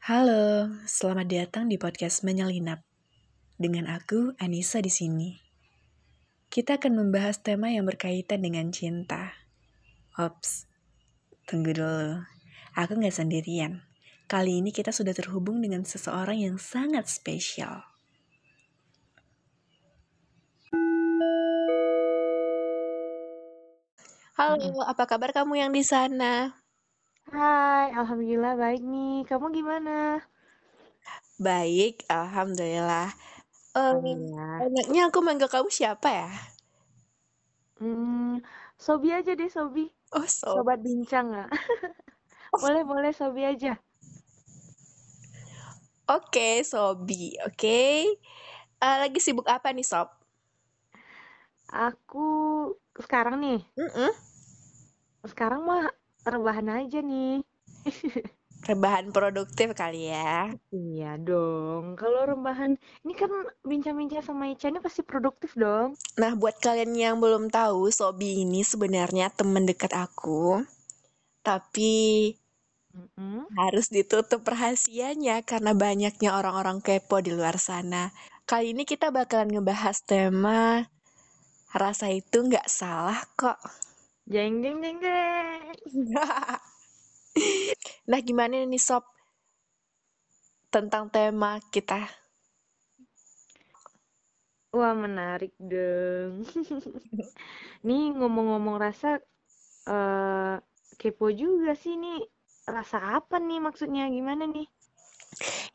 Halo, selamat datang di podcast Menyelinap. Dengan aku, Anissa di sini. Kita akan membahas tema yang berkaitan dengan cinta. Ops, tunggu dulu. Aku nggak sendirian. Kali ini kita sudah terhubung dengan seseorang yang sangat spesial. Halo, apa kabar kamu yang di sana? Hai, alhamdulillah baik nih. Kamu gimana? Baik, alhamdulillah. Oh iya. enaknya aku manggil kamu siapa ya? Hmm, Sobi aja deh, Sobi. Oh, so. Sobat bincang nggak? boleh, boleh Sobi aja. Oke, Sobi. Oke. Eh, lagi sibuk apa nih, Sob? Aku sekarang nih, Mm-mm. sekarang mah rebahan aja nih. Rebahan produktif kali ya. Iya dong. Kalau rebahan, ini kan bincang-bincang sama Ica ini pasti produktif dong. Nah, buat kalian yang belum tahu, Sobi ini sebenarnya teman dekat aku. Tapi Mm-mm. harus ditutup rahasianya karena banyaknya orang-orang kepo di luar sana. Kali ini kita bakalan ngebahas tema rasa itu nggak salah kok. Jeng jeng jeng jeng. nah, gimana nih Sob tentang tema kita? Wah, menarik dong. Nih ngomong-ngomong rasa eh kepo juga sih nih. Rasa apa nih maksudnya? Gimana nih?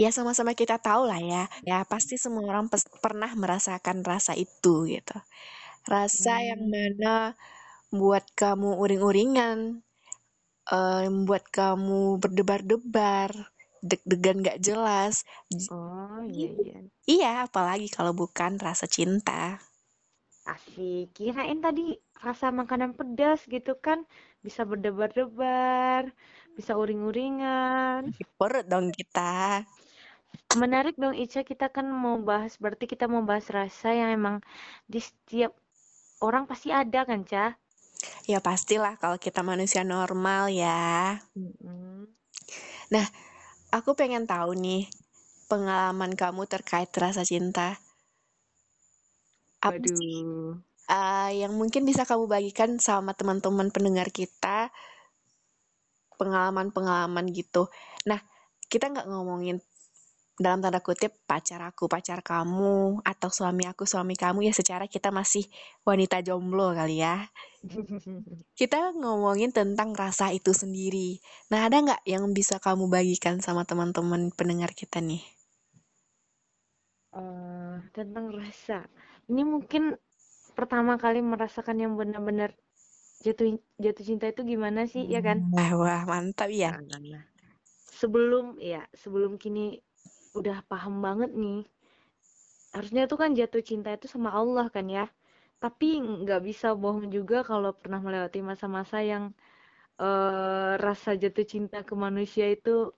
Ya sama-sama kita tahu lah ya. Ya pasti semua orang pernah merasakan rasa itu gitu. Rasa yang Hmm. mana buat kamu uring-uringan, eh, membuat kamu berdebar-debar, deg-degan gak jelas. Oh, iya iya. Iya, apalagi kalau bukan rasa cinta. Asik. Kirain tadi rasa makanan pedas gitu kan bisa berdebar-debar, bisa uring-uringan. Perut dong kita. Menarik dong Ica, kita kan mau bahas berarti kita mau bahas rasa yang emang di setiap orang pasti ada kan, Ca? Ya pastilah kalau kita manusia normal ya. Nah, aku pengen tahu nih pengalaman kamu terkait rasa cinta. Apa sih Waduh. uh, yang mungkin bisa kamu bagikan sama teman-teman pendengar kita pengalaman-pengalaman gitu. Nah, kita nggak ngomongin dalam tanda kutip pacar aku, pacar kamu, atau suami aku, suami kamu ya secara kita masih wanita jomblo kali ya. Kita ngomongin tentang rasa itu sendiri. Nah, ada nggak yang bisa kamu bagikan sama teman-teman pendengar kita nih? Eh, tentang rasa. Ini mungkin pertama kali merasakan yang benar-benar jatuh jatuh cinta itu gimana sih, ya kan? Wah, wah, mantap ya. Nah, sebelum ya, sebelum kini udah paham banget nih. Harusnya tuh kan jatuh cinta itu sama Allah kan ya. Tapi nggak bisa bohong juga kalau pernah melewati masa-masa yang eh rasa jatuh cinta ke manusia itu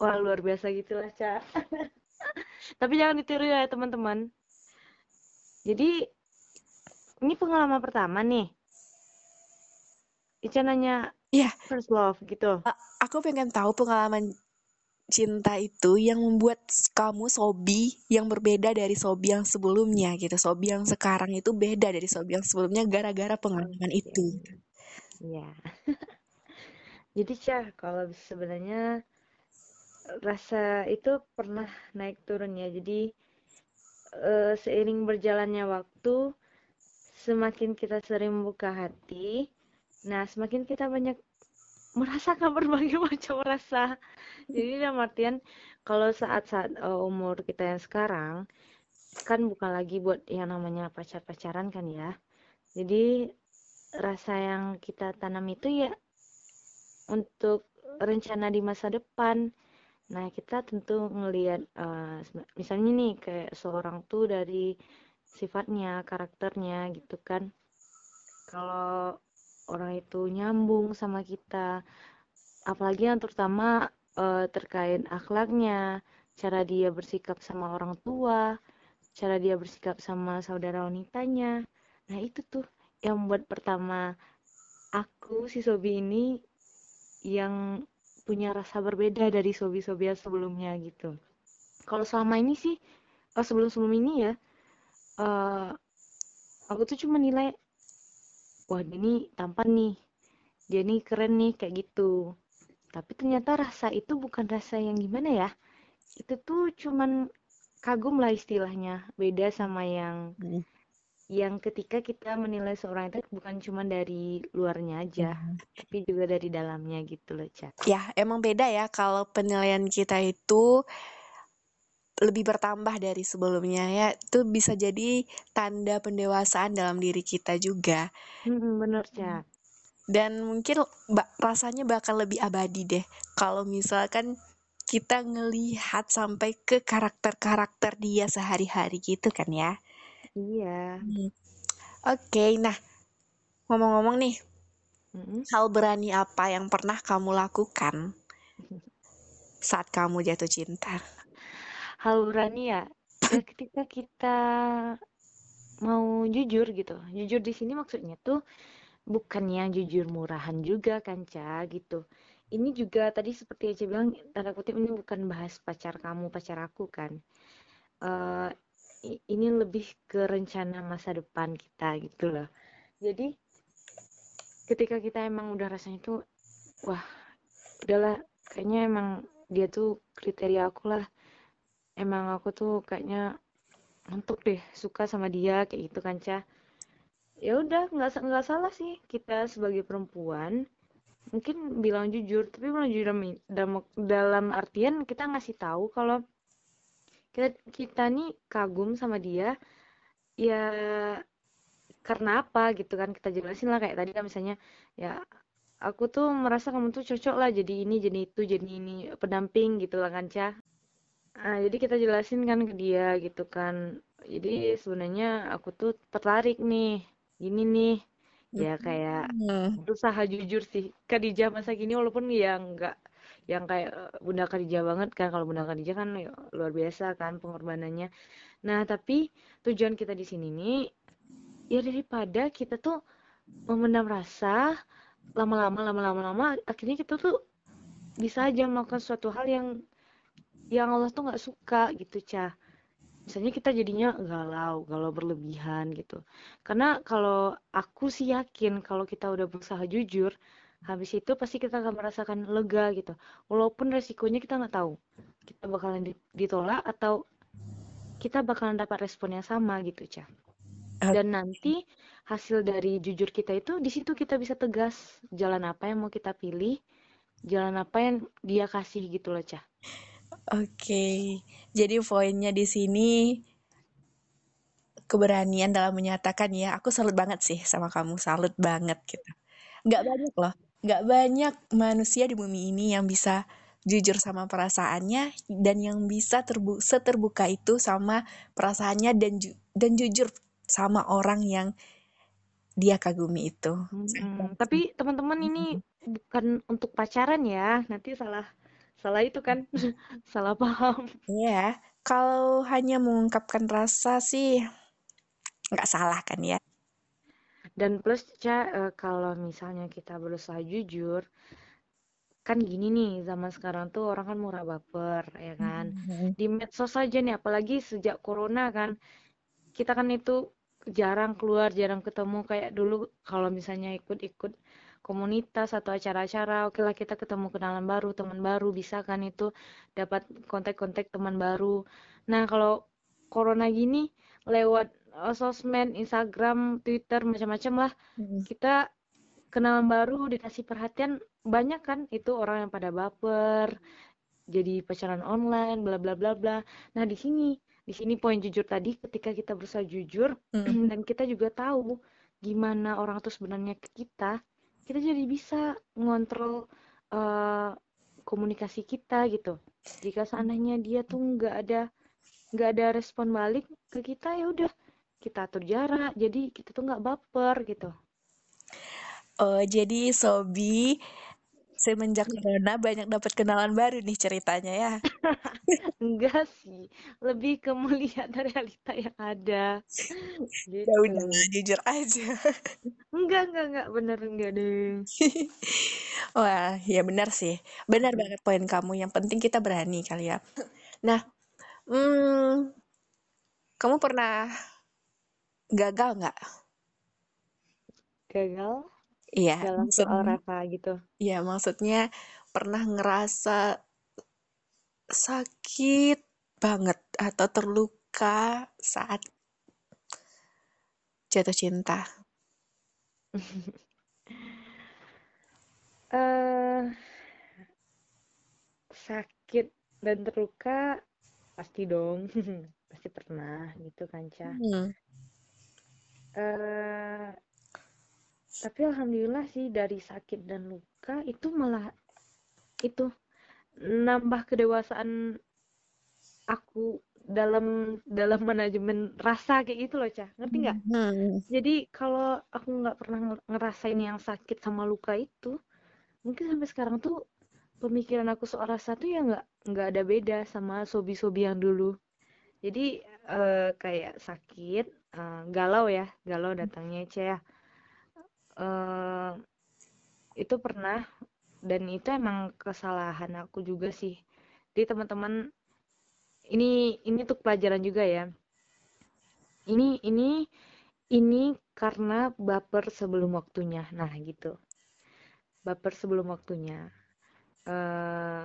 wah luar biasa gitu lah, Ca. Tapi jangan ditiru ya, teman-teman. Jadi, ini pengalaman pertama nih. Ica nanya Iya, first love gitu. aku pengen tahu pengalaman cinta itu yang membuat kamu Sobi yang berbeda dari Sobi yang sebelumnya gitu. Sobi yang sekarang itu beda dari Sobi yang sebelumnya gara-gara pengalaman Oke. itu. Iya. Jadi, Ca, kalau sebenarnya rasa itu pernah naik turun ya. Jadi, eh, seiring berjalannya waktu, semakin kita sering buka hati, nah semakin kita banyak merasakan berbagai macam rasa. Jadi dalam artian kalau saat-saat eh, umur kita yang sekarang kan bukan lagi buat yang namanya pacar-pacaran kan ya. Jadi rasa yang kita tanam itu ya untuk rencana di masa depan. Nah, kita tentu ngelihat eh, sem- misalnya nih kayak seorang tuh dari sifatnya, karakternya gitu kan. Kalau orang itu nyambung sama kita, apalagi yang terutama eh, terkait akhlaknya, cara dia bersikap sama orang tua, cara dia bersikap sama saudara wanitanya. Nah, itu tuh yang membuat pertama aku si Sobi ini yang punya rasa berbeda dari sobi-sobian sebelumnya gitu. Kalau selama ini sih, oh sebelum-sebelum ini ya, uh, aku tuh cuma nilai, wah dia ini tampan nih, dia ini keren nih kayak gitu. Tapi ternyata rasa itu bukan rasa yang gimana ya, itu tuh cuman kagum lah istilahnya, beda sama yang hmm yang ketika kita menilai seorang itu bukan cuma dari luarnya aja, hmm. tapi juga dari dalamnya gitu loh, Cak. Ya, emang beda ya kalau penilaian kita itu lebih bertambah dari sebelumnya ya. Itu bisa jadi tanda pendewasaan dalam diri kita juga. Hmm, bener, Cak. Dan mungkin rasanya bakal lebih abadi deh kalau misalkan kita ngelihat sampai ke karakter-karakter dia sehari-hari gitu kan ya. Iya. Hmm. Oke, nah ngomong-ngomong nih, hmm. hal berani apa yang pernah kamu lakukan saat kamu jatuh cinta? Hal berani ya, ya ketika kita mau jujur gitu. Jujur di sini maksudnya tuh bukannya jujur murahan juga kan, Ca, gitu. Ini juga tadi seperti yang saya bilang, tanda kutip ini bukan bahas pacar kamu, pacar aku kan. Uh, ini lebih ke rencana masa depan kita gitu loh. Jadi ketika kita emang udah rasanya tuh wah udahlah kayaknya emang dia tuh kriteria aku lah. Emang aku tuh kayaknya untuk deh suka sama dia kayak gitu kan cah ya udah nggak nggak salah sih kita sebagai perempuan mungkin bilang jujur tapi bilang jujur dalam dalam artian kita ngasih tahu kalau kita kita nih kagum sama dia ya karena apa gitu kan kita jelasin lah kayak tadi kan misalnya ya aku tuh merasa kamu tuh cocok lah jadi ini jadi itu jadi ini pendamping gitu lah kan cah nah, jadi kita jelasin kan ke dia gitu kan. Jadi sebenarnya aku tuh tertarik nih gini nih. Ya kayak berusaha jujur sih. Khadijah masa gini walaupun ya nggak yang kayak eh, Bunda Khadijah banget kan. Kalau Bunda Khadijah kan ya, luar biasa kan pengorbanannya. Nah tapi tujuan kita di sini nih ya daripada kita tuh memendam rasa lama-lama lama-lama lama akhirnya kita tuh bisa aja melakukan suatu hal yang yang Allah tuh nggak suka gitu cah misalnya kita jadinya galau galau berlebihan gitu. Karena kalau aku sih yakin kalau kita udah berusaha jujur habis itu pasti kita akan merasakan lega gitu. Walaupun resikonya kita nggak tahu kita bakalan ditolak atau kita bakalan dapat respon yang sama gitu cah dan nanti hasil dari jujur kita itu di situ kita bisa tegas jalan apa yang mau kita pilih jalan apa yang dia kasih gitu loh cah oke. Jadi poinnya di sini keberanian dalam menyatakan ya aku salut banget sih sama kamu salut banget gitu. Nggak banyak loh. Gak banyak manusia di bumi ini yang bisa jujur sama perasaannya dan yang bisa terbu seterbuka itu sama perasaannya dan ju dan jujur sama orang yang dia kagumi itu. Hmm, tapi teman-teman ini bukan untuk pacaran ya, nanti salah salah itu kan salah paham. Iya, kalau hanya mengungkapkan rasa sih nggak salah kan ya. Dan plus, Ca, uh, kalau misalnya kita berusaha jujur, kan gini nih, zaman sekarang tuh orang kan murah baper, ya kan? Mm-hmm. Di medsos aja nih, apalagi sejak corona kan, kita kan itu jarang keluar, jarang ketemu kayak dulu kalau misalnya ikut-ikut komunitas atau acara-acara, oke lah kita ketemu kenalan baru, teman baru, bisa kan itu dapat kontak-kontak teman baru. Nah, kalau corona gini lewat uh, sosmed, Instagram, Twitter, macam-macam lah. Hmm. Kita kenalan baru, dikasih perhatian banyak kan itu orang yang pada baper, jadi pacaran online, bla bla bla bla. Nah di sini, di sini poin jujur tadi, ketika kita berusaha jujur hmm. dan kita juga tahu gimana orang itu sebenarnya ke kita, kita jadi bisa ngontrol uh, komunikasi kita gitu. Jika seandainya dia tuh nggak ada nggak ada respon balik ke kita ya udah kita atur jarak jadi kita tuh nggak baper gitu oh jadi Sobi semenjak corona banyak dapat kenalan baru nih ceritanya ya. Enggak sih, lebih ke melihat realita yang ada. Ya Gitu. udah, jujur aja. Enggak, enggak, enggak, bener enggak deh. Wah, ya benar sih. Benar banget poin kamu. Yang penting kita berani kali ya. Nah, hmm, kamu pernah gagal nggak? Gagal Iya, dalam soal maksudnya, Rafa gitu. iya maksudnya pernah ngerasa sakit banget atau terluka saat jatuh cinta. eh sakit dan terluka pasti dong. Pasti pernah gitu kan, Ca. Hmm. eh tapi alhamdulillah sih dari sakit dan luka itu malah itu nambah kedewasaan aku dalam dalam manajemen rasa kayak gitu loh, Cah. Ngerti nggak? Hmm. Jadi kalau aku nggak pernah nger- ngerasain yang sakit sama luka itu, mungkin sampai sekarang tuh pemikiran aku soal rasa tuh ya nggak nggak ada beda sama sobi-sobi yang dulu. Jadi eh, kayak sakit, eh, galau ya, galau datangnya Cah ya. Eh, itu pernah dan itu emang kesalahan aku juga sih. Jadi teman-teman ini ini untuk pelajaran juga ya. Ini ini ini karena baper sebelum waktunya. Nah, gitu. Baper sebelum waktunya. Eh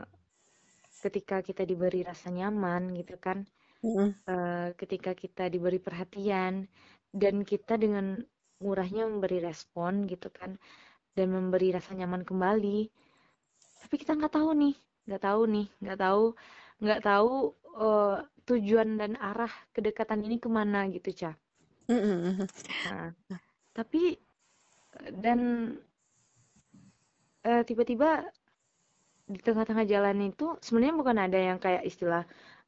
ketika kita diberi rasa nyaman gitu kan. Hmm. Eh ketika kita diberi perhatian dan kita dengan murahnya memberi respon gitu kan dan memberi rasa nyaman kembali. Tapi kita nggak tahu nih, nggak tahu nih, nggak tahu nggak tahu eh, tujuan dan arah kedekatan ini ke mana gitu, Ca. Hmm. Nah, tapi dan eh, tiba-tiba di tengah-tengah jalan itu sebenarnya bukan ada yang kayak istilah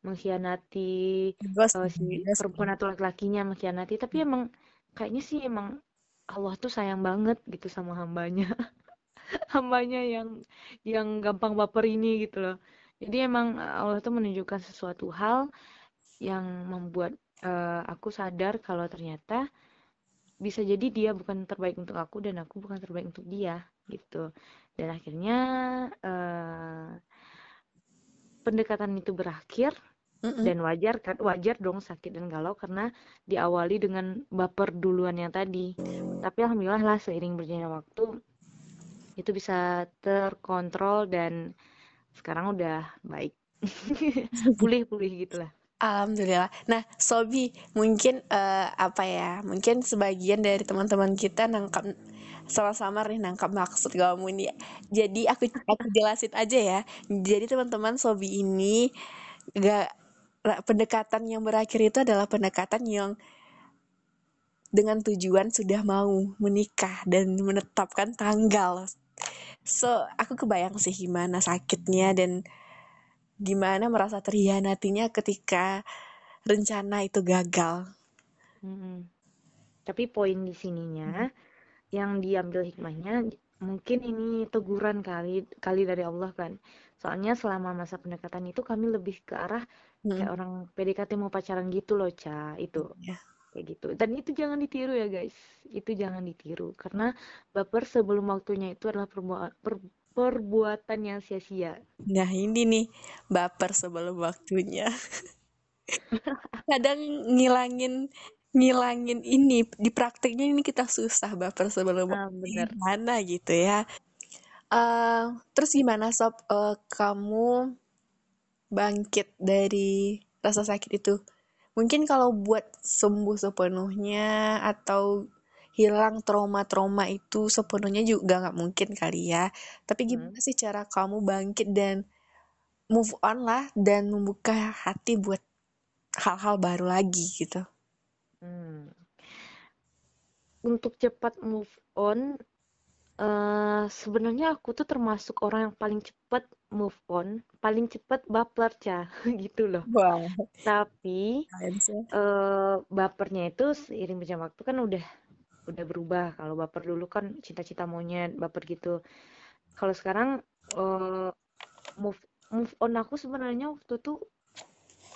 mengkhianati eh, si perempuan atau laki-lakinya mengkhianati, tapi emang kayaknya sih emang Allah tuh sayang banget gitu sama hambanya, hambanya yang yang gampang baper ini gitu loh. Jadi emang Allah tuh menunjukkan sesuatu hal yang membuat eh, aku sadar kalau ternyata bisa jadi dia bukan terbaik untuk aku dan aku bukan terbaik untuk dia gitu. Dan akhirnya eh, pendekatan itu berakhir Mm-mm. dan wajar kan wajar dong sakit dan galau karena diawali dengan baper duluan yang tadi. Tapi alhamdulillah lah seiring berjalannya waktu itu bisa terkontrol dan sekarang udah baik. Pulih-pulih gitu lah. Alhamdulillah. Nah, Sobi, mungkin eh, apa ya? Mungkin sebagian dari teman-teman kita nangkap sama-sama nih nangkap maksud kamu nih. Jadi aku aku jelasin aja ya. Jadi teman-teman Sobi ini gak pendekatan yang berakhir itu adalah pendekatan yang dengan tujuan sudah mau menikah dan menetapkan tanggal. So, aku kebayang sih gimana sakitnya dan gimana merasa terhianatinya ketika rencana itu gagal. Mm-mm. Tapi poin di sininya yang diambil hikmahnya mungkin ini teguran kali kali dari Allah kan. Soalnya selama masa pendekatan itu kami lebih ke arah kayak Hmm, orang PDKT mau pacaran gitu loh, Ca. Itu ya. kayak gitu. Dan itu jangan ditiru ya, guys. Itu jangan ditiru karena baper sebelum waktunya itu adalah perbuatan perbuatan yang sia-sia. Nah, ini nih baper sebelum waktunya. Kadang ngilangin ngilangin ini di praktiknya ini kita susah baper sebelum Ah, waktunya bener. gimana gitu ya. Eh, terus gimana sob Eh, kamu bangkit dari rasa sakit itu? Mungkin kalau buat sembuh sepenuhnya atau hilang trauma-trauma itu sepenuhnya juga nggak mungkin kali ya. Tapi Hmm. gimana sih cara kamu bangkit dan move on lah dan membuka hati buat hal-hal baru lagi gitu? Hmm. Untuk cepat move on, eh sebenarnya aku tuh termasuk orang yang paling cepat move on, paling cepat baper, Ca. Gitu loh. Wah, Tapi eh bapernya itu seiring berjalan waktu kan udah udah berubah. Kalau baper dulu kan cinta-cinta monyet, baper gitu. Kalau sekarang uh, move move on aku sebenarnya waktu tuh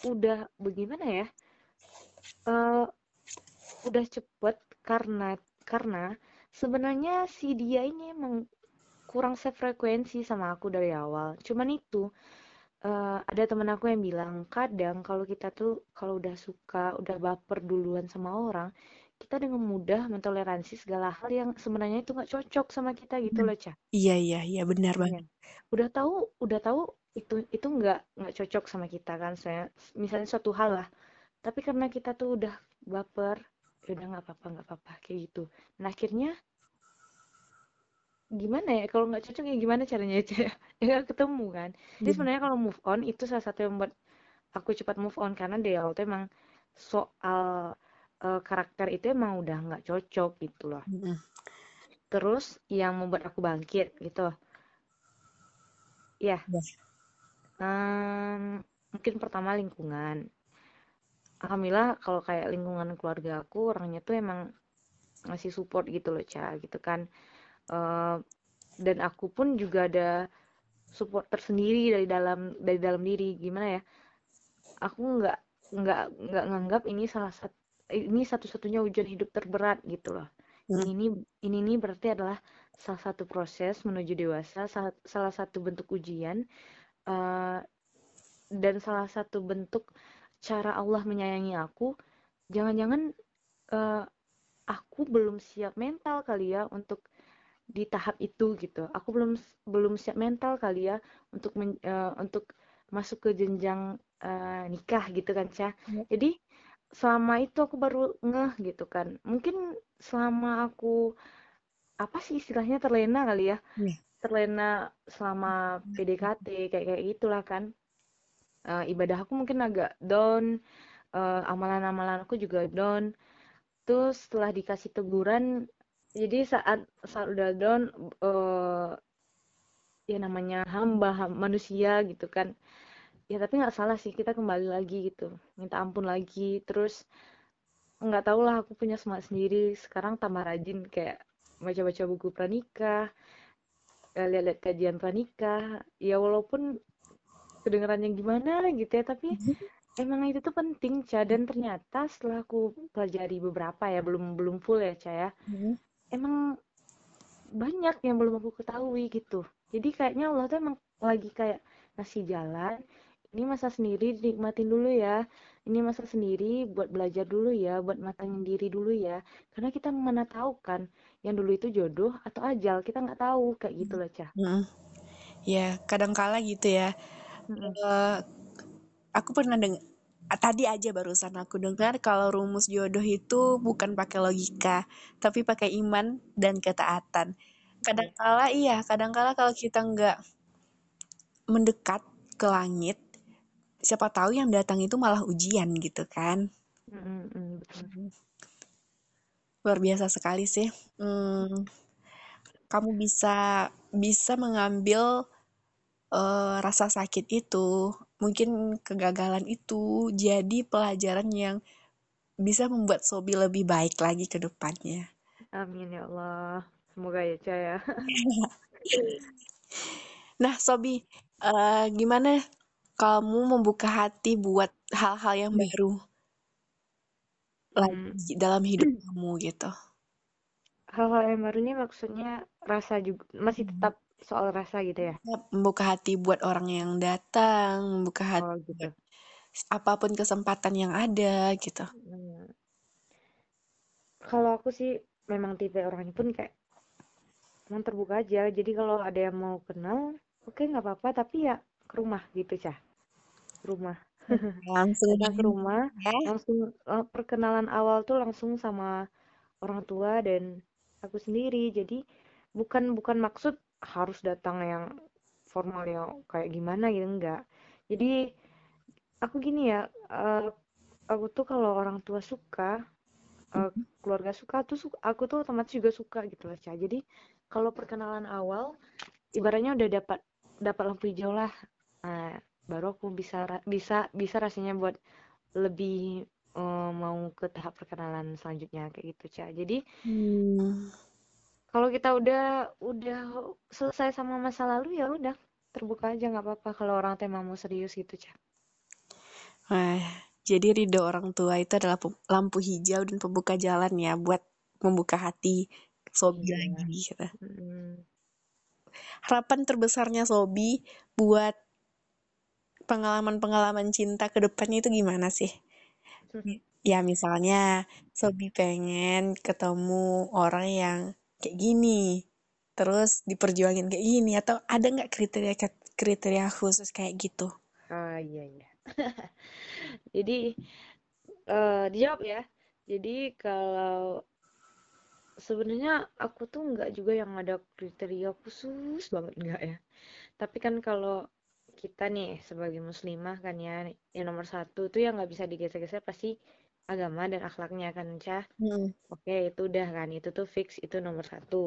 udah bagaimana ya uh, udah cepet karena karena sebenarnya si dia ini emang kurang sefrekuensi sama aku dari awal. Cuman itu uh, ada temen aku yang bilang kadang kalau kita tuh kalau udah suka udah baper duluan sama orang kita dengan mudah mentoleransi segala hal yang sebenarnya itu nggak cocok sama kita gitu loh cah iya iya iya benar iya. banget. Udah tahu udah tahu itu itu nggak nggak cocok sama kita kan saya misalnya suatu hal lah. Tapi karena kita tuh udah baper udah nggak apa-apa nggak apa-apa kayak gitu nah akhirnya gimana ya kalau nggak cocok ya gimana caranya aja ya nggak ketemu kan jadi iya. sebenarnya kalau move on itu salah satu yang buat aku cepat move on karena dia waktu emang soal uh, karakter itu emang udah nggak cocok gitu loh. Mm. Terus yang membuat aku bangkit gitu, ya, yeah. yeah. um, mungkin pertama lingkungan. Alhamdulillah kalau kayak lingkungan keluarga aku orangnya tuh emang ngasih support gitu loh cah gitu kan. Uh, dan aku pun juga ada support tersendiri dari dalam dari dalam diri gimana ya aku nggak nggak nggak nganggap ini salah satu ini satu-satunya ujian hidup terberat gitu loh. Hmm. Ini ini ini berarti adalah salah satu proses menuju dewasa, salah, salah satu bentuk ujian uh, dan salah satu bentuk cara Allah menyayangi aku. Jangan-jangan uh, aku belum siap mental kali ya untuk di tahap itu gitu. Aku belum belum siap mental kali ya untuk men, uh, untuk masuk ke jenjang uh, nikah gitu kan, Cah. Ya. Jadi selama itu aku baru ngeh gitu kan mungkin selama aku apa sih istilahnya terlena kali ya yeah. terlena selama PDKT kayak kayak gitulah kan uh, ibadah aku mungkin agak down. Uh, amalan-amalan aku juga down. Terus setelah dikasih teguran jadi saat saat udah down uh, ya namanya hamba manusia gitu kan. Ya tapi nggak salah sih kita kembali lagi gitu. Minta ampun lagi. Terus nggak tau lah aku punya semangat sendiri. Sekarang tambah rajin kayak baca-baca buku pranikah lihat-lihat kajian pranikah. Ya walaupun kedengarannya gimana gitu ya tapi mm-hmm. emang itu tuh penting Ca. Dan ternyata setelah aku pelajari beberapa ya belum belum full ya Ca ya mm-hmm. emang banyak yang belum aku ketahui gitu. Jadi kayaknya Allah tuh emang lagi kayak ngasih jalan ini masa sendiri dinikmatin dulu ya. Ini masa sendiri buat belajar dulu ya buat matangin diri dulu ya. Karena kita mana tahu kan yang dulu itu jodoh atau ajal kita nggak tahu kayak gitu loh cah mm. ya kadang kala gitu ya mm. uh, aku pernah dengar tadi aja barusan aku dengar kalau rumus jodoh itu bukan pakai logika tapi pakai iman dan ketaatan. Kadang kala iya kadang kala kalau kita nggak mendekat ke langit siapa tahu yang datang itu malah ujian gitu kan. Mm-hmm, luar biasa sekali sih. Hmm, kamu bisa bisa mengambil uh, rasa sakit itu mungkin kegagalan itu jadi pelajaran yang bisa membuat Sobi lebih baik lagi ke depannya amin ya Allah semoga ya Caya nah Sobi uh, gimana kamu membuka hati buat hal-hal yang hmm. baru lagi hmm. dalam hidup kamu gitu. Hal-hal yang baru ini maksudnya rasa juga masih hmm. tetap soal rasa gitu ya? Membuka hati buat orang yang datang, membuka hati oh, gitu. apa pun kesempatan yang ada gitu. Hmm. Kalau aku sih memang tipe orangnya pun kayak memang terbuka aja. Jadi kalau ada yang mau kenal, oke okay, nggak apa-apa. Tapi ya ke rumah gitu cah rumah langsung ke rumah ya? langsung uh, perkenalan awal tuh langsung sama orang tua dan aku sendiri jadi bukan bukan maksud harus datang yang formal yang kayak gimana gitu enggak jadi aku gini ya uh, aku tuh kalau orang tua suka uh, keluarga suka tuh suka, aku tuh otomatis juga suka gitu loh Ca. jadi kalau perkenalan awal ibaratnya udah dapat dapat lampu hijau lah nah, baru aku bisa bisa bisa rasanya buat lebih um, mau ke tahap perkenalan selanjutnya kayak gitu cah jadi hmm. Kalau kita udah udah selesai sama masa lalu ya udah terbuka aja nggak apa-apa kalau orang tema mau serius gitu cah Wah, jadi ridho orang tua itu adalah lampu hijau dan pembuka jalan ya buat membuka hati Sobi Iya. lagi gitu. Mm. Harapan terbesarnya Sobi buat pengalaman-pengalaman cinta ke depannya itu gimana sih? Ya misalnya Sobi pengen ketemu orang yang kayak gini, terus diperjuangin kayak gini, atau ada nggak kriteria kriteria khusus kayak gitu? ah iya iya. Jadi eh dijawab ya. Jadi kalau sebenarnya aku tuh nggak juga yang ada kriteria khusus banget nggak ya. Tapi kan kalau kita nih sebagai muslimah kan ya yang nomor satu tuh yang nggak bisa digeser-geser pasti agama dan akhlaknya kan Cah Hmm. oke itu udah kan itu tuh fix itu nomor satu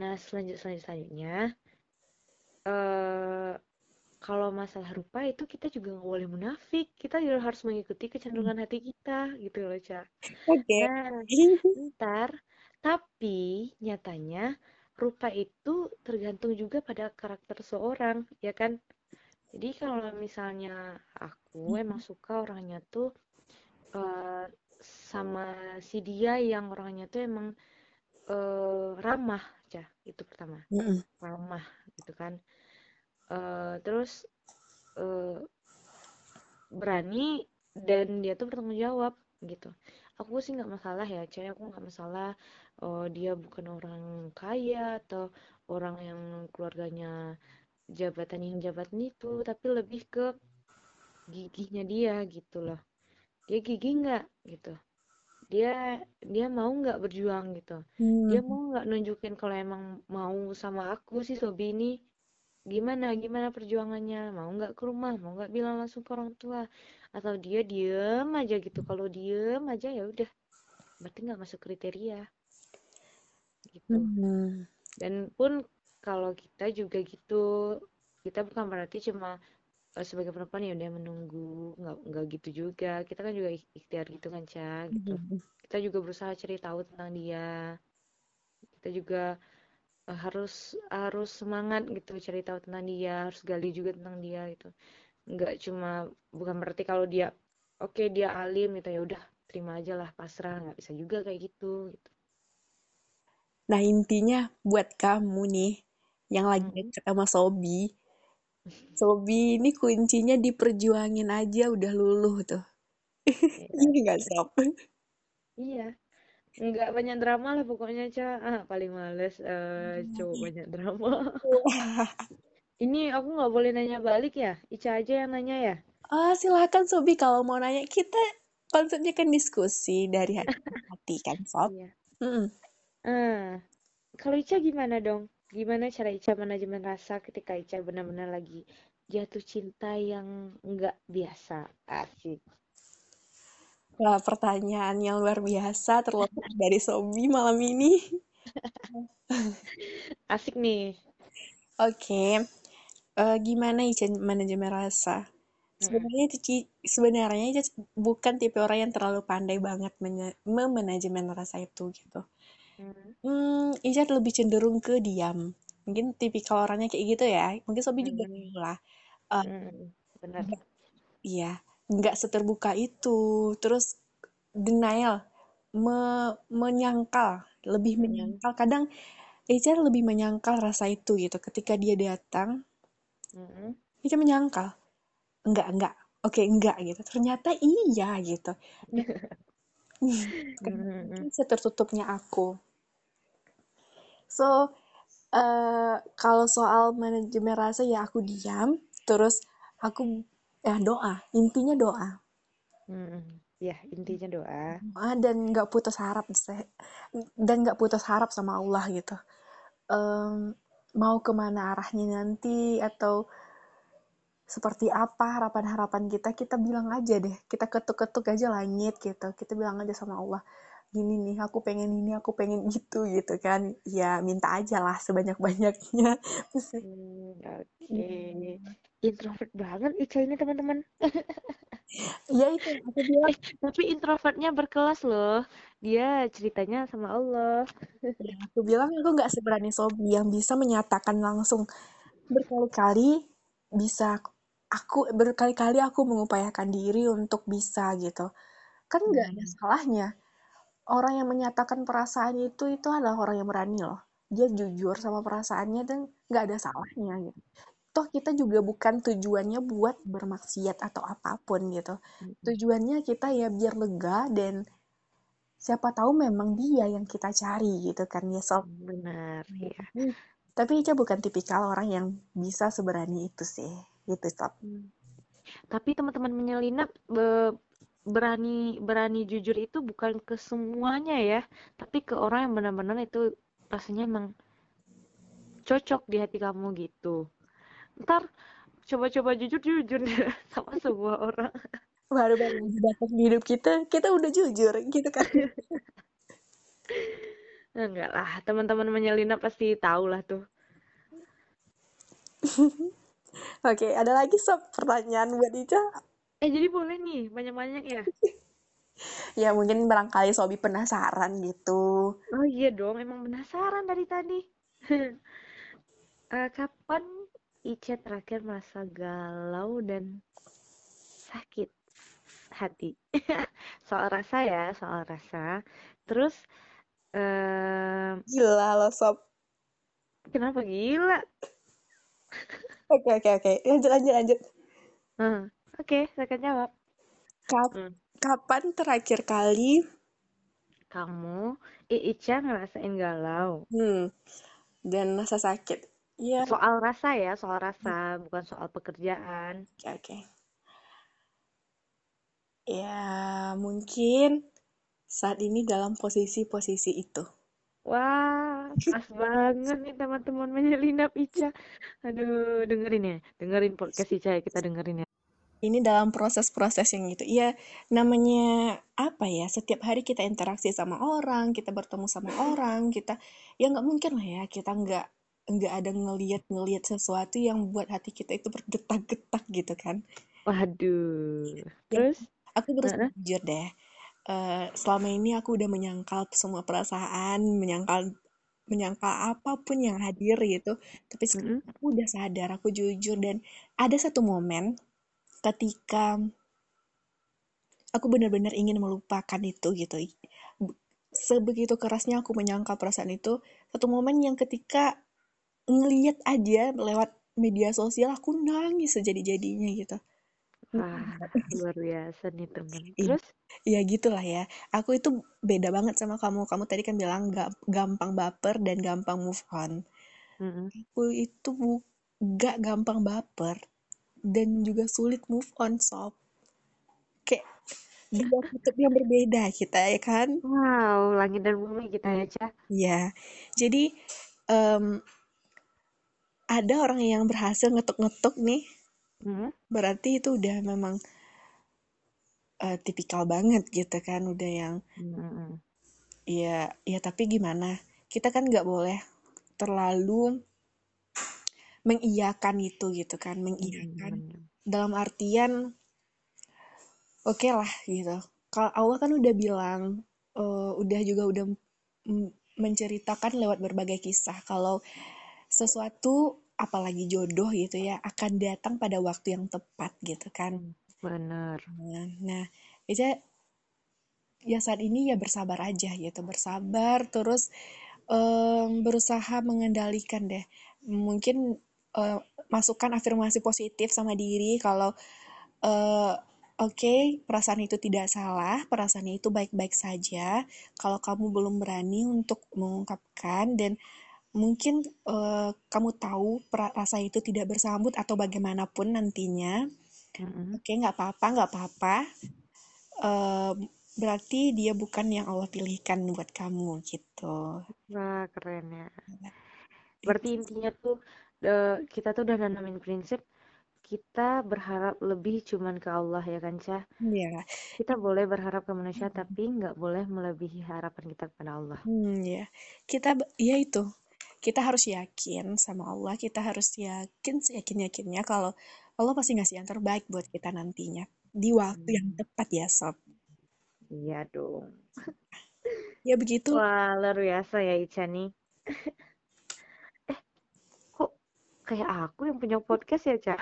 nah selanjut selanjut selanjutnya eh kalau masalah rupa itu kita juga nggak boleh munafik kita juga harus mengikuti kecenderungan hati kita gitu loh Cah Oke. Nah, ntar, tapi nyatanya rupa itu tergantung juga pada karakter seorang, ya kan? Jadi kalau misalnya aku emang suka orangnya tuh eh, sama si dia yang orangnya tuh emang eh, ramah, aja itu pertama, Mm-mm. ramah gitu kan. Eh, terus eh, berani dan dia tuh bertanggung jawab gitu. Aku sih nggak masalah ya, cewek aku nggak masalah eh, dia bukan orang kaya atau orang yang keluarganya jabatan yang jabatan itu, tapi lebih ke gigihnya dia gitu loh. Dia gigih nggak? Gitu. Dia dia mau nggak berjuang gitu. Dia Hmm. mau nggak nunjukin kalau emang mau sama aku sih Sobi ini? Gimana gimana perjuangannya? Mau nggak ke rumah? Mau nggak bilang langsung ke orang tua? Atau dia diem aja gitu? Kalau diem aja ya udah. Berarti nggak masuk kriteria. Gitu. Hmm. dan pun kalau kita juga gitu kita bukan berarti cuma sebagai perempuan ya udah menunggu nggak nggak gitu juga. Kita kan juga ik- ikhtiar gitu kan Ca gitu. Hmm. kita juga berusaha cari tahu tentang dia. Kita juga eh, harus harus semangat gitu cari tahu tentang dia harus gali juga tentang dia gitu. Nggak cuma bukan berarti kalau dia oke dia alim gitu ya udah terima aja lah pasrah nggak bisa juga kayak gitu gitu. Nah, intinya buat kamu nih yang lagi deket sama Sobi, Sobi ini kuncinya diperjuangin aja udah luluh tuh. Ya, Iya nggak, Sob? iya nggak banyak drama lah pokoknya Ca ah paling males eh cowok banyak drama ini aku nggak boleh nanya balik ya Ica aja yang nanya ya Ah, silakan Sobi kalau mau nanya. Kita konsepnya kan diskusi dari hati ke hati kan, Sob? iya Mm-mm. ah kalau Ica gimana dong gimana cara Ica manajemen rasa ketika Ica benar-benar lagi jatuh cinta yang nggak biasa asik Wah, pertanyaan yang luar biasa terlepas dari Sobi malam ini. asik nih Oke, Eh, gimana Ica manajemen rasa? Mm-mm. Sebenarnya itu Ci- sebenarnya Ica bukan tipe orang yang terlalu pandai banget memanajemen rasa itu gitu. Mm. Hmm, Ica lebih cenderung ke diam. Mungkin tipikal orangnya kayak gitu ya. Mungkin Sobi juga Mm-mm. tahu lah. Benar nggak- Iya, nggak seterbuka itu. Terus denial, me- menyangkal, lebih Mm-mm. menyangkal. Kadang Ica lebih menyangkal rasa itu gitu. Ketika dia datang. Ica menyangkal. Enggak, enggak. Oke, enggak gitu. Ternyata iya gitu. Mungkin setertutupnya aku. So, eh, kalau soal manajemen rasa ya aku diam, terus aku ya doa. Intinya doa. Mm-mm. ya intinya doa Doa dan nggak putus harap dan nggak putus harap sama Allah gitu. Em, mau ke mana arahnya nanti atau seperti apa harapan-harapan kita kita bilang aja deh kita ketuk-ketuk aja langit gitu kita bilang aja sama Allah gini nih aku pengen ini aku pengen itu gitu kan. Ya minta aja lah sebanyak-banyaknya. Hmm, oke. introvert banget Ica ini teman-teman. Ya itu aku bilang. Eh, tapi introvertnya berkelas loh. Dia ceritanya sama Allah. ya, aku bilang aku nggak seberani Sobi yang bisa menyatakan langsung. Berkali-kali bisa aku berkali-kali aku mengupayakan diri untuk bisa gitu. Kan nggak ada Hmm. salahnya orang yang menyatakan perasaan itu itu adalah orang yang berani loh. Dia jujur sama perasaannya dan nggak ada salahnya gitu. Toh kita juga bukan tujuannya buat bermaksiat atau apa pun gitu. Tujuannya kita ya biar lega dan siapa tahu memang dia yang kita cari gitu kan ya sob? Benar, ya. tapi tapi Ica bukan tipikal orang yang bisa seberani itu sih gitu sob. Hmm. Tapi teman-teman menyelinap be- berani berani jujur itu bukan ke semuanya ya, tapi ke orang yang benar-benar itu rasanya emang cocok di hati kamu gitu. Ntar coba-coba jujur jujur sama semua orang. baru-baru aja datang di hidup kita kita udah jujur gitu kan Enggak lah, teman-teman menyelinap pasti tahu lah tuh. oke ada lagi sob pertanyaan buat Ica Eh jadi boleh nih banyak-banyak ya? ya mungkin barangkali Sobi penasaran gitu Oh iya dong, emang penasaran dari tadi. Eh, kapan Ica terakhir merasa galau dan sakit hati? Soal rasa ya, soal rasa. Terus, eh gila loh sob kenapa gila? oke oke oke lanjut lanjut lanjut Hmm, Oke, saya akan jawab. Kap- Hmm. kapan terakhir kali Kamu, I- Ica ngerasain galau. hmm, dan rasa sakit ya oke Soal rasa ya, soal rasa, bukan soal pekerjaan. oke ya mungkin saat ini dalam posisi-posisi itu Wah, pas banget nih teman-teman menyelinap Ica. Aduh, dengerin ya, dengerin podcast Ica ya, kita dengerin ya. Ini dalam proses-proses yang gitu. Iya, namanya apa ya? Setiap hari kita interaksi sama orang, kita bertemu sama orang, kita ya nggak mungkin lah ya kita nggak nggak ada ngeliat ngeliat sesuatu yang buat hati kita itu bergetak-getak gitu kan. Waduh. Ya, Terus, aku harus Heeh. jujur deh. Eh, selama ini aku udah menyangkal semua perasaan, menyangkal menyangkal apa pun yang hadir gitu. Tapi sekarang Mm-mm. aku udah sadar, aku jujur dan ada satu momen ketika aku benar-benar ingin melupakan itu gitu. Sebegitu kerasnya aku menyangkal perasaan itu, satu momen yang ketika ngeliat aja lewat media sosial aku nangis sejadi-jadinya gitu. Wah, luar biasa nih teman. Ih, Terus, Ya gitulah ya. Aku itu beda banget sama kamu. Kamu tadi kan bilang gak gampang baper dan gampang move on. mm-mm. Aku itu bu gak gampang baper dan juga sulit move on sob. Kayak dua kutub yang berbeda kita ya kan? Wow, langit dan bumi kita ya, Ca. Ya. Jadi em, ada orang yang berhasil ngetuk-ngetuk nih. Mm-mm. Berarti itu udah memang eh, tipikal banget gitu kan. Udah yang Mm-mm. ya ya tapi gimana? Kita kan nggak boleh terlalu mengiyakan itu gitu kan. Mengiyakan bener. dalam artian oke lah gitu. Kalau Allah kan udah bilang, eh, udah juga udah menceritakan lewat berbagai kisah kalau sesuatu apalagi jodoh gitu ya akan datang pada waktu yang tepat gitu kan. Hmm, Bener. Nah, nah Ica ya saat ini ya bersabar aja gitu, bersabar terus em, berusaha mengendalikan deh. Mungkin eh, masukkan afirmasi positif sama diri kalau eh, Oke, perasaan itu tidak salah, perasaan itu baik-baik saja. Kalau kamu belum berani untuk mengungkapkan dan mungkin eh, kamu tahu rasa itu tidak bersambut atau bagaimanapun nantinya, Mm-mm. oke nggak apa-apa, nggak apa-apa. Eh, berarti dia bukan yang Allah pilihkan buat kamu gitu. Wah, keren ya. Berarti intinya tuh eh, kita tuh udah nanamin prinsip kita berharap lebih cuman ke Allah ya kan, Cah? Iya, Kita boleh berharap ke manusia tapi nggak boleh melebihi harapan kita kepada Allah. hmm, ya. Kita, ya itu. Kita harus yakin sama Allah. Kita harus yakin seyakin-yakinnya kalau Allah pasti ngasih yang terbaik buat kita nantinya. di waktu yang Hmm. tepat ya sob Iya dong. ya begitu Wah, luar biasa ya Ica nih. Eh, kayak aku yang punya podcast ya, Ca?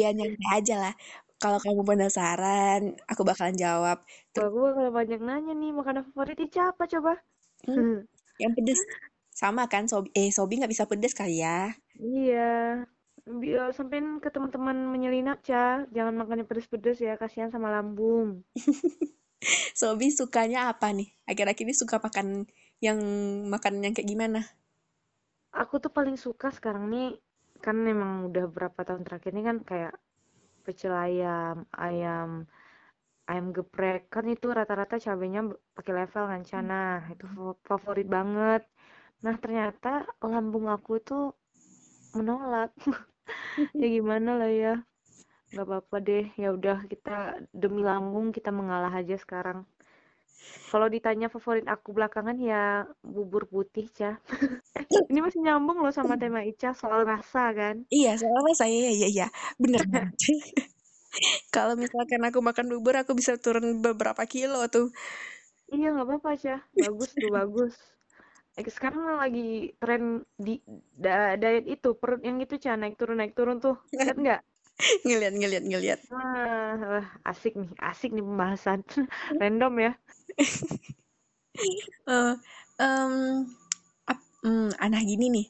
ya nyantai aja lah kalau kamu penasaran aku bakalan jawab Wah, gue bakal banyak nanya nih, makanan favorit Ica apa coba? Hmm, yang pedes sama kan sobi eh sobi nggak bisa pedes kali ya Iya. Biar sampein ke teman-teman menyelinap, Ca. Jangan makannya pedes-pedes ya, kasihan sama lambung. sobi sukanya apa nih akhir-akhir ini suka makan yang makanan yang kayak gimana Aku tuh paling suka sekarang nih, kan memang udah berapa tahun terakhir ini kan kayak pecel ayam, ayam, ayam geprek. Kan itu rata-rata cabenya pakai level kan, Ca. Nah, itu fa- favorit banget. Nah, ternyata lambung aku tuh menolak. Ya gimana lah ya. Gak apa-apa deh. Ya udah kita demi lambung kita mengalah aja sekarang. Kalau ditanya favorit aku belakangan ya bubur putih, Ca. Eh, ini masih nyambung loh sama tema Ica soal rasa kan. iya soalnya saya iya iya bener banget kalau misalkan aku makan bubur aku bisa turun beberapa kilo tuh Iya nggak apa-apa, Ca. Bagus tuh, bagus. Eh, sekarang lagi tren di da- diet itu, perut yang itu, Ca. Naik turun, naik turun tuh. Lihat nggak? ngeliat ngeliat ngeliat Wah, wah, asik nih, asik nih pembahasan. Random ya. Eh, em, ap- hmm, anah gini nih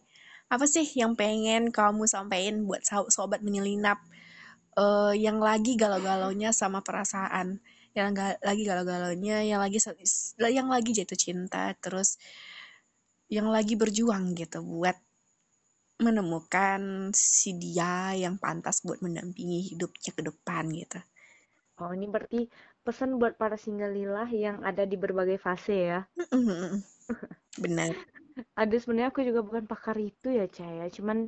apa sih yang pengen kamu sampaikan buat so- sobat menyelinap eh, yang lagi galau-galaunya sama perasaan yang ga- lagi galau-galaunya yang lagi yang lagi jatuh cinta terus yang lagi berjuang gitu buat menemukan si dia yang pantas buat mendampingi hidupnya ke depan gitu Oh, ini berarti pesan buat para single lillah yang ada di berbagai fase ya. benar Ada sebenarnya aku juga bukan pakar itu ya, Ca ya. Cuman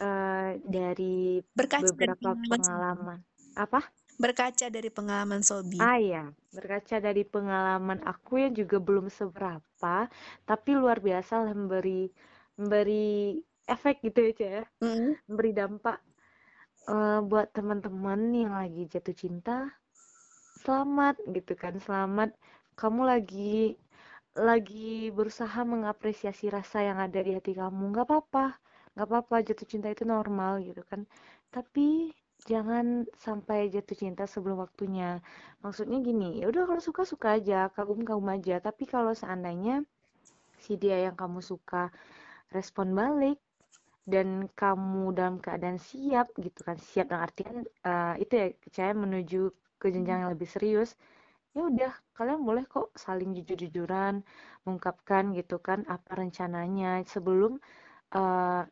eh, dari berkaca dari beberapa pengalaman pengalaman. Apa? berkaca dari pengalaman Sobi Ah ya, berkaca dari pengalaman aku yang juga belum seberapa, tapi luar biasa lah memberi memberi efek gitu ya, Ca ya. Mm. Memberi dampak eh, buat teman-teman yang lagi jatuh cinta. Selamat gitu kan, selamat kamu lagi lagi berusaha mengapresiasi rasa yang ada di hati kamu. Nggak apa-apa, nggak apa-apa jatuh cinta itu normal gitu kan. Tapi jangan sampai jatuh cinta sebelum waktunya. Maksudnya gini, ya udah kalau suka suka aja, kagum-kagum aja. Tapi kalau seandainya si dia yang kamu suka respon balik dan kamu dalam keadaan siap gitu kan, siap dalam artian eh, itu ya percaya menuju ke jenjang yang lebih serius. Ya udah, kalian boleh kok saling jujur-jujuran, mengungkapkan gitu kan apa rencananya sebelum eh,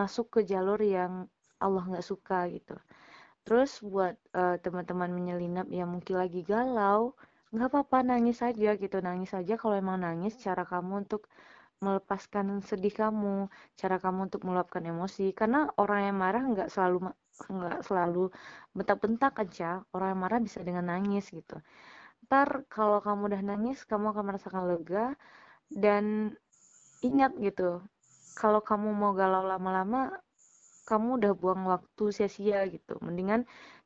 masuk ke jalur yang Allah nggak suka gitu. Terus buat eh, teman-teman menyelinap yang mungkin lagi galau, nggak apa-apa nangis aja gitu, nangis aja kalau emang nangis cara kamu untuk melepaskan sedih kamu, cara kamu untuk meluapkan emosi. Karena orang yang marah nggak selalu nggak selalu bentak-bentak aja. Orang yang marah bisa dengan nangis gitu. Ntar kalau kamu udah nangis, kamu akan merasakan lega dan ingat gitu. Kalau kamu mau galau lama-lama, kamu udah buang waktu sia-sia gitu. Mendingan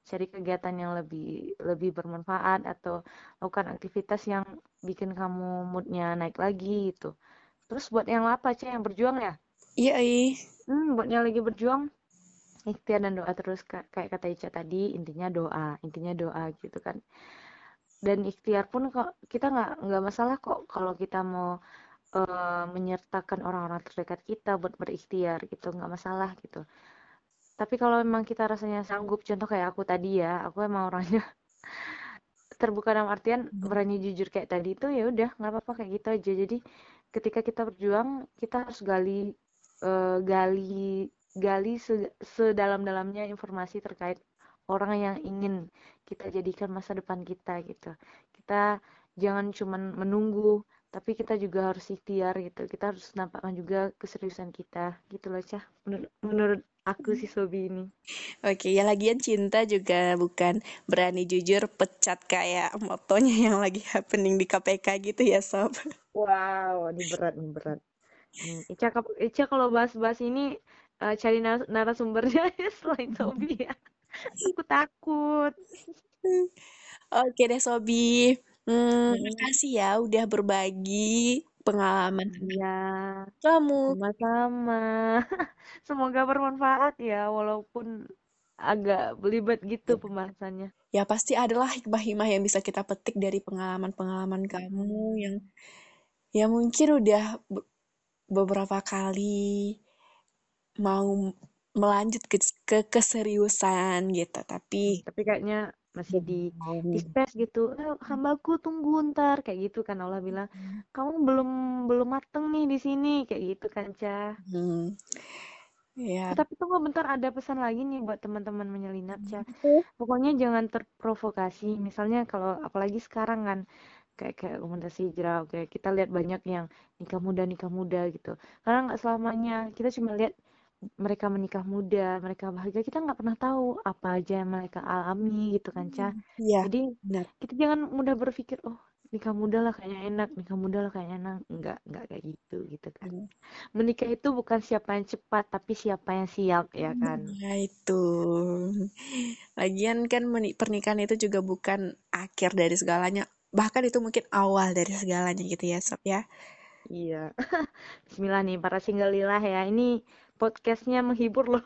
cari kegiatan yang lebih lebih bermanfaat atau lakukan aktivitas yang bikin kamu moodnya naik lagi gitu. Terus buat yang apa, Cah? Yang berjuang ya? iya ih Hmm, buat yang lagi berjuang, ikhtiar dan doa terus Kak. kayak kata Ica tadi, intinya doa, intinya doa gitu kan. Dan ikhtiar pun kok kita nggak nggak masalah kok kalau kita mau eh, menyertakan orang-orang terdekat kita buat berikhtiar gitu, nggak masalah gitu. Tapi kalau memang kita rasanya sanggup, contoh kayak aku tadi ya, aku emang orangnya terbuka dalam artian berani jujur kayak tadi itu ya udah nggak apa-apa kayak gitu aja. Jadi ketika kita berjuang, kita harus gali eh, gali gali se- sedalam-dalamnya informasi terkait orang yang ingin kita jadikan masa depan kita gitu. Kita jangan cuman menunggu, tapi kita juga harus ikhtiar gitu. Kita harus nampakkan juga keseriusan kita gitu loh, Cah. Menur- menurut aku si Sobi ini. Oke, ya lagian cinta juga bukan berani jujur pecat kayak motonya yang lagi happening di KPK gitu ya, Sob. Wow, ini berat, ini berat. Hmm, Ica, Ica kalau bahas-bahas ini eh, cari nar- narasumbernya selain Sobi ya. Aku takut. Oke deh Sobi. Hmm, Mm-mm. makasih ya udah berbagi pengalaman Iya, kamu. sama-sama. Semoga bermanfaat ya, walaupun agak belibet gitu pembahasannya. Ya pasti adalah hikmah-hikmah yang bisa kita petik dari pengalaman-pengalaman kamu yang ya mungkin udah be- beberapa kali mau melanjut ke, ke keseriusan gitu, tapi Tapi kayaknya masih di di space gitu. Eh, hambaku tunggu ntar kayak gitu kan Allah bilang, kamu belum belum mateng nih di sini kayak gitu kan, Cah. Hmm. Ya, Eh, tapi tunggu bentar ada pesan lagi nih buat teman-teman menyelinap, Cah. Oke. Pokoknya jangan terprovokasi. Misalnya kalau apalagi sekarang kan kayak kayak rekomendasi hijrah, kayak kita lihat banyak yang nikah muda nikah muda gitu. Karena nggak selamanya kita cuma lihat mereka menikah muda, mereka bahagia. Kita nggak pernah tahu apa aja yang mereka alami gitu kan, Cah. Iya, Jadi benar. kita jangan mudah berpikir, oh nikah muda lah kayaknya enak, nikah muda lah kayaknya enak. Enggak, enggak kayak gitu gitu kan. Hmm. Menikah itu bukan siapa yang cepat, tapi siapa yang siap ya kan. Nah, itu. Lagian kan pernikahan itu juga bukan akhir dari segalanya. Bahkan itu mungkin awal dari segalanya gitu ya, Sob ya. Iya. Bismillah nih para single lilah ya. Ini podcastnya menghibur loh.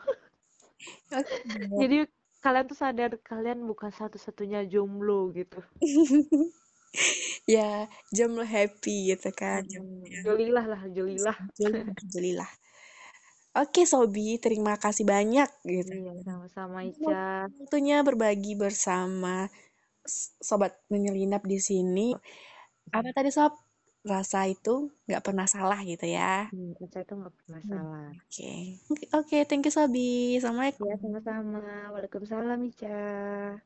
Jadi kalian tuh sadar kalian bukan satu-satunya jomblo gitu. Ya, jomblo happy gitu kan. Hmm, Jolilah lah, jolilah. Jolilah. Oke, Sobi, terima kasih banyak gitu. Iya, sama-sama Ica. Waktunya berbagi bersama sobat menyelinap di sini. Apa tadi, Sob? Rasa itu nggak pernah salah gitu ya. Hmm, Ica itu nggak pernah salah. Oke. Oke, thank you, Sobi. Assalamualaikum. Ya, sama-sama. Waalaikumsalam Ica.